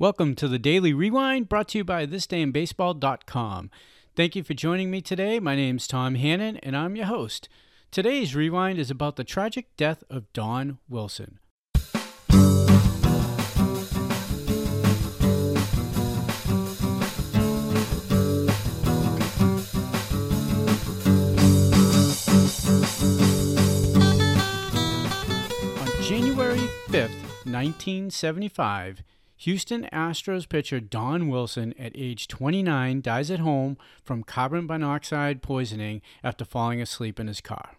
Welcome to the Daily Rewind brought to you by thisdayinbaseball.com. Thank you for joining me today. My name's Tom Hannon and I'm your host. Today's Rewind is about the tragic death of Don Wilson. On January 5th, 1975, Houston Astros pitcher Don Wilson, at age 29, dies at home from carbon monoxide poisoning after falling asleep in his car.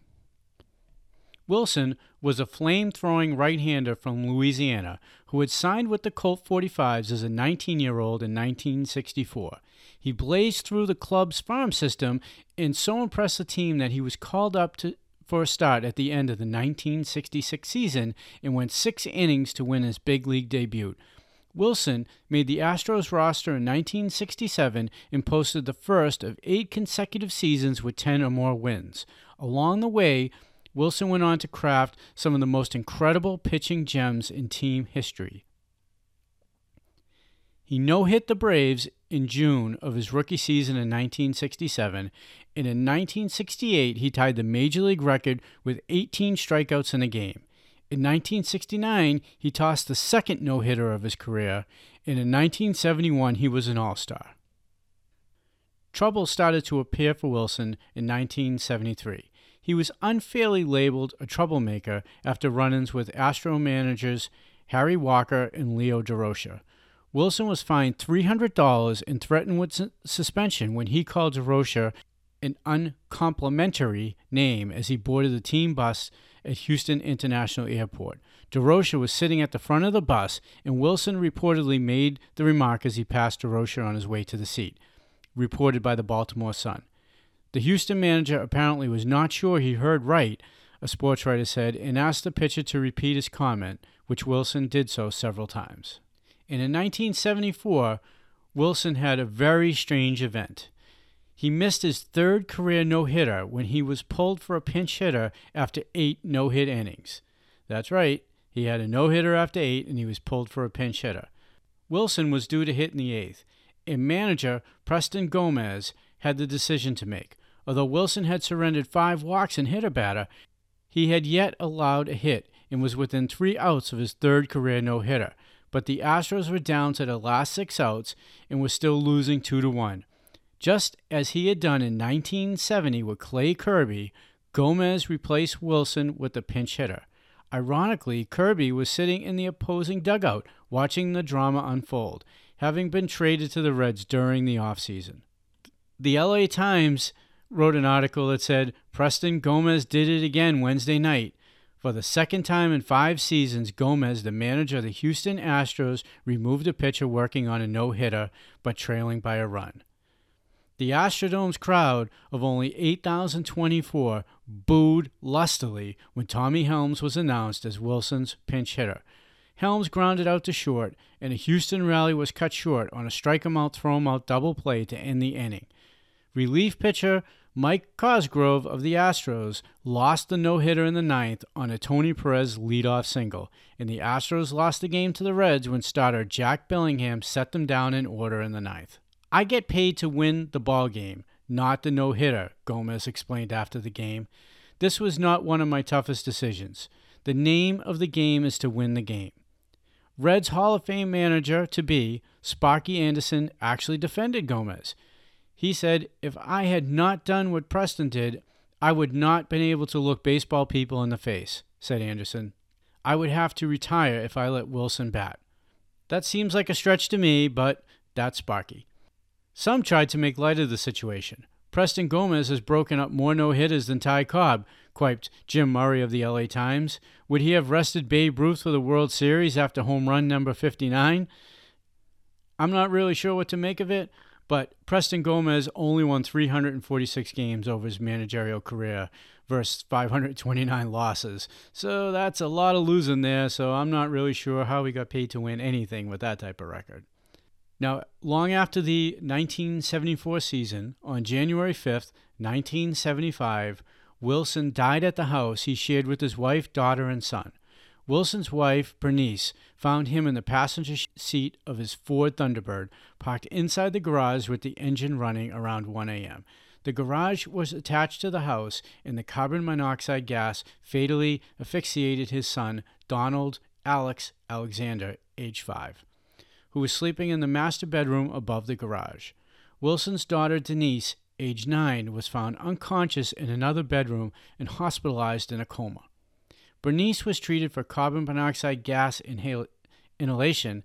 Wilson was a flame throwing right hander from Louisiana who had signed with the Colt 45s as a 19 year old in 1964. He blazed through the club's farm system and so impressed the team that he was called up to, for a start at the end of the 1966 season and went six innings to win his big league debut, Wilson made the Astros roster in 1967 and posted the first of eight consecutive seasons with 10 or more wins. Along the way, Wilson went on to craft some of the most incredible pitching gems in team history. He no hit the Braves in June of his rookie season in 1967, and in 1968 he tied the major league record with 18 strikeouts in a game. In 1969, he tossed the second no hitter of his career, and in 1971, he was an All Star. Trouble started to appear for Wilson in 1973. He was unfairly labeled a troublemaker after run ins with Astro managers Harry Walker and Leo Durocher. Wilson was fined $300 and threatened with su- suspension when he called Durocher an uncomplimentary name as he boarded the team bus at Houston International Airport. Durocher was sitting at the front of the bus, and Wilson reportedly made the remark as he passed Durocher on his way to the seat, reported by the Baltimore Sun. The Houston manager apparently was not sure he heard right, a sports writer said, and asked the pitcher to repeat his comment, which Wilson did so several times. And in 1974, Wilson had a very strange event. He missed his third career no hitter when he was pulled for a pinch hitter after eight no hit innings. That's right, he had a no hitter after eight and he was pulled for a pinch hitter. Wilson was due to hit in the eighth, and manager Preston Gomez had the decision to make. Although Wilson had surrendered five walks and hit a batter, he had yet allowed a hit and was within three outs of his third career no hitter. But the Astros were down to the last six outs and were still losing two to one. Just as he had done in 1970 with Clay Kirby, Gomez replaced Wilson with the pinch hitter. Ironically, Kirby was sitting in the opposing dugout watching the drama unfold, having been traded to the Reds during the offseason. The LA Times wrote an article that said Preston Gomez did it again Wednesday night. For the second time in five seasons, Gomez, the manager of the Houston Astros, removed a pitcher working on a no hitter but trailing by a run. The Astrodome's crowd of only 8,024 booed lustily when Tommy Helms was announced as Wilson's pinch hitter. Helms grounded out to short, and a Houston rally was cut short on a strike him out, throw out double play to end the inning. Relief pitcher Mike Cosgrove of the Astros lost the no hitter in the ninth on a Tony Perez leadoff single, and the Astros lost the game to the Reds when starter Jack Billingham set them down in order in the ninth. I get paid to win the ball game, not the no hitter, Gomez explained after the game. This was not one of my toughest decisions. The name of the game is to win the game. Reds Hall of Fame manager to be, Sparky Anderson, actually defended Gomez. He said, If I had not done what Preston did, I would not been able to look baseball people in the face, said Anderson. I would have to retire if I let Wilson bat. That seems like a stretch to me, but that's Sparky. Some tried to make light of the situation. Preston Gomez has broken up more no hitters than Ty Cobb, quiped Jim Murray of the LA Times. Would he have rested Babe Ruth for the World Series after home run number 59? I'm not really sure what to make of it. But Preston Gomez only won 346 games over his managerial career versus 529 losses. So that's a lot of losing there. So I'm not really sure how he got paid to win anything with that type of record. Now, long after the 1974 season, on January 5th, 1975, Wilson died at the house he shared with his wife, daughter, and son. Wilson's wife, Bernice, found him in the passenger seat of his Ford Thunderbird, parked inside the garage with the engine running around 1 a.m. The garage was attached to the house, and the carbon monoxide gas fatally asphyxiated his son, Donald Alex Alexander, age 5, who was sleeping in the master bedroom above the garage. Wilson's daughter, Denise, age 9, was found unconscious in another bedroom and hospitalized in a coma. Bernice was treated for carbon monoxide gas inhal- inhalation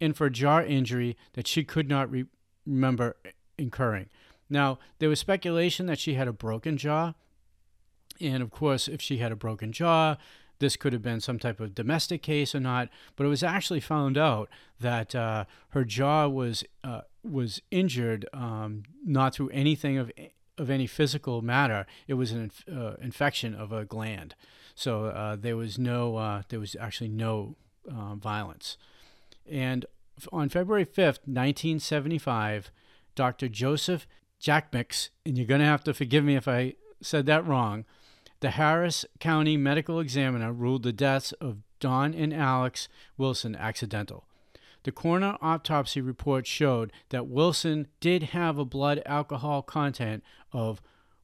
and for jaw injury that she could not re- remember incurring. Now, there was speculation that she had a broken jaw. And of course, if she had a broken jaw, this could have been some type of domestic case or not. But it was actually found out that uh, her jaw was uh, was injured um, not through anything of of any physical matter. It was an inf- uh, infection of a gland. So uh, there was no, uh, there was actually no uh, violence. And on February 5th, 1975, Dr. Joseph Jackmix, and you're going to have to forgive me if I said that wrong, the Harris County Medical Examiner ruled the deaths of Don and Alex Wilson accidental. The coroner autopsy report showed that Wilson did have a blood alcohol content of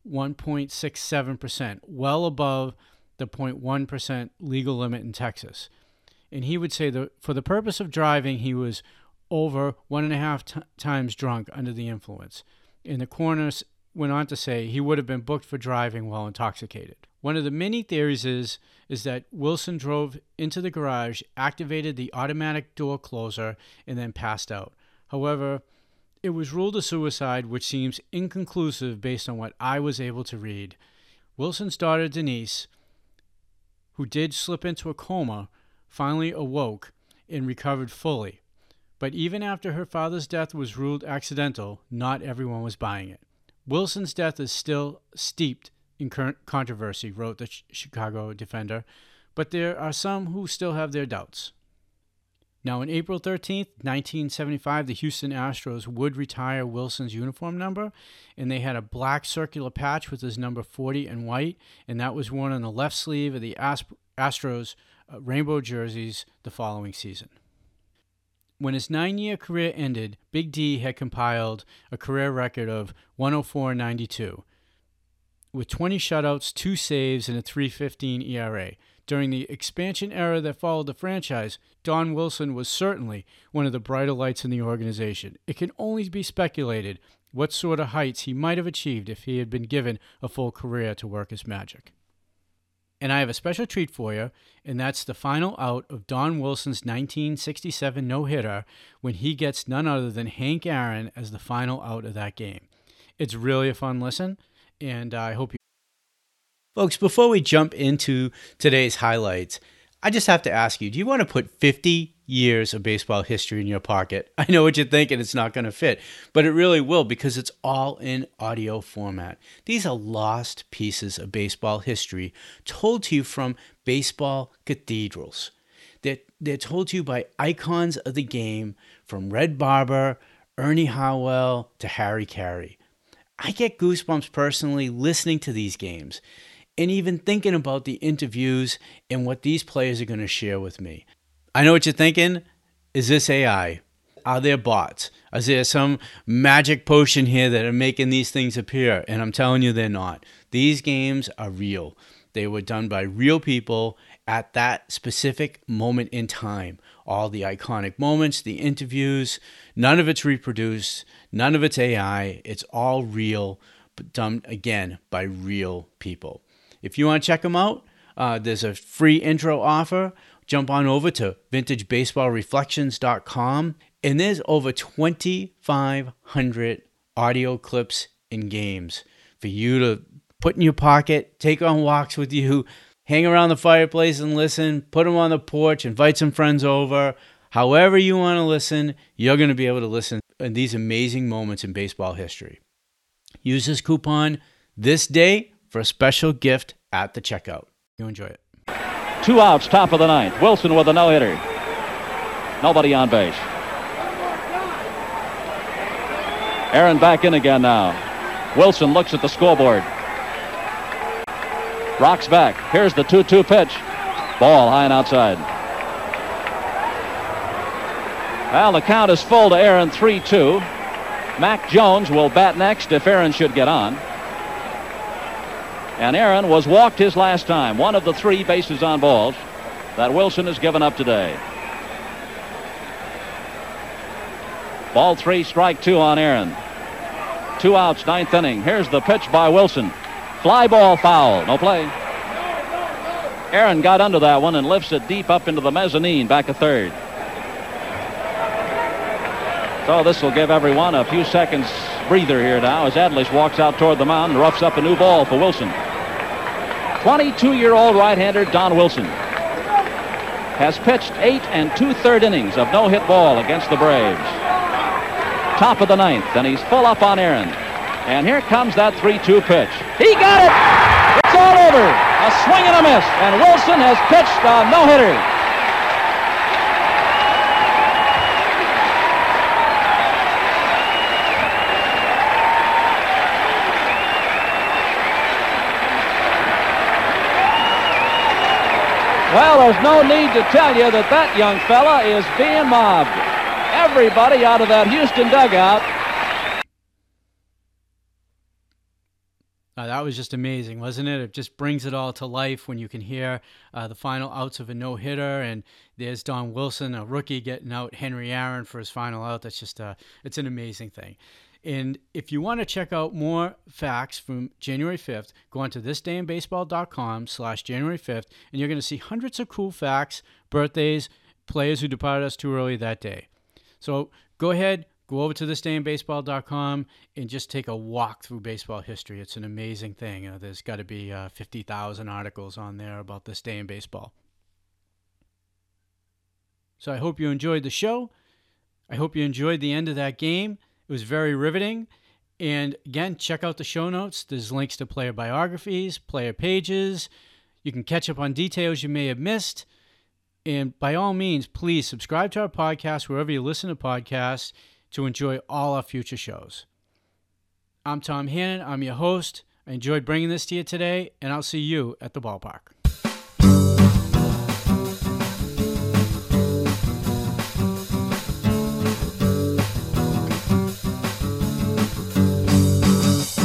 1.67%, well above the 0.1% legal limit in Texas. And he would say that for the purpose of driving, he was over one and a half t- times drunk under the influence. And the coroner went on to say he would have been booked for driving while intoxicated. One of the many theories is, is that Wilson drove into the garage, activated the automatic door closer, and then passed out. However, it was ruled a suicide, which seems inconclusive based on what I was able to read. Wilson's daughter, Denise, who did slip into a coma, finally awoke and recovered fully. But even after her father's death was ruled accidental, not everyone was buying it. Wilson's death is still steeped in controversy, wrote the Chicago Defender, but there are some who still have their doubts. Now, on April 13th, 1975, the Houston Astros would retire Wilson's uniform number, and they had a black circular patch with his number 40 in white, and that was worn on the left sleeve of the Astros uh, rainbow jerseys the following season. When his nine year career ended, Big D had compiled a career record of 104.92 with 20 shutouts, two saves, and a 315 ERA. During the expansion era that followed the franchise, Don Wilson was certainly one of the brighter lights in the organization. It can only be speculated what sort of heights he might have achieved if he had been given a full career to work his magic. And I have a special treat for you, and that's the final out of Don Wilson's 1967 no hitter when he gets none other than Hank Aaron as the final out of that game. It's really a fun listen, and I hope you. Folks, before we jump into today's highlights, I just have to ask you do you want to put 50 years of baseball history in your pocket? I know what you're thinking, it's not going to fit, but it really will because it's all in audio format. These are lost pieces of baseball history told to you from baseball cathedrals. They're, they're told to you by icons of the game from Red Barber, Ernie Harwell, to Harry Caray. I get goosebumps personally listening to these games and even thinking about the interviews and what these players are going to share with me. I know what you're thinking. Is this AI? Are there bots? Is there some magic potion here that are making these things appear? And I'm telling you, they're not. These games are real. They were done by real people at that specific moment in time. All the iconic moments, the interviews, none of it's reproduced, none of it's AI. It's all real, but done again by real people. If you want to check them out, uh, there's a free intro offer. Jump on over to vintagebaseballreflections.com, and there's over 2,500 audio clips and games for you to put in your pocket, take on walks with you, hang around the fireplace and listen, put them on the porch, invite some friends over. However, you want to listen, you're going to be able to listen in these amazing moments in baseball history. Use this coupon this day for a special gift at the checkout. You enjoy it. Two outs, top of the ninth. Wilson with a no hitter. Nobody on base. Aaron back in again now. Wilson looks at the scoreboard. Rocks back. Here's the 2 2 pitch. Ball high and outside. Well, the count is full to Aaron 3 2. Mack Jones will bat next if Aaron should get on. And Aaron was walked his last time, one of the three bases on balls that Wilson has given up today. Ball three, strike two on Aaron. Two outs, ninth inning. Here's the pitch by Wilson. Fly ball foul. No play. Aaron got under that one and lifts it deep up into the mezzanine, back a third. So this will give everyone a few seconds breather here now as Adlesh walks out toward the mound and roughs up a new ball for Wilson. 22-year-old right-hander Don Wilson has pitched eight and two-third innings of no-hit ball against the Braves top of the ninth, and he's full up on Aaron. And here comes that 3-2 pitch. He got it! It's all over! A swing and a miss, and Wilson has pitched a no-hitter. Well, there's no need to tell you that that young fella is being mobbed everybody out of that Houston dugout. Uh, that was just amazing, wasn't it? It just brings it all to life when you can hear uh, the final outs of a no hitter, and there's Don Wilson, a rookie, getting out Henry Aaron for his final out. That's just uh, it's an amazing thing. And if you want to check out more facts from January 5th, go on to thisdayinbaseball.com slash January 5th, and you're going to see hundreds of cool facts, birthdays, players who departed us too early that day. So go ahead, go over to thisdayinbaseball.com and just take a walk through baseball history. It's an amazing thing. Uh, there's got to be uh, 50,000 articles on there about this day in baseball. So I hope you enjoyed the show. I hope you enjoyed the end of that game. It was very riveting. And again, check out the show notes. There's links to player biographies, player pages. You can catch up on details you may have missed. And by all means, please subscribe to our podcast wherever you listen to podcasts to enjoy all our future shows. I'm Tom Hannon. I'm your host. I enjoyed bringing this to you today, and I'll see you at the ballpark.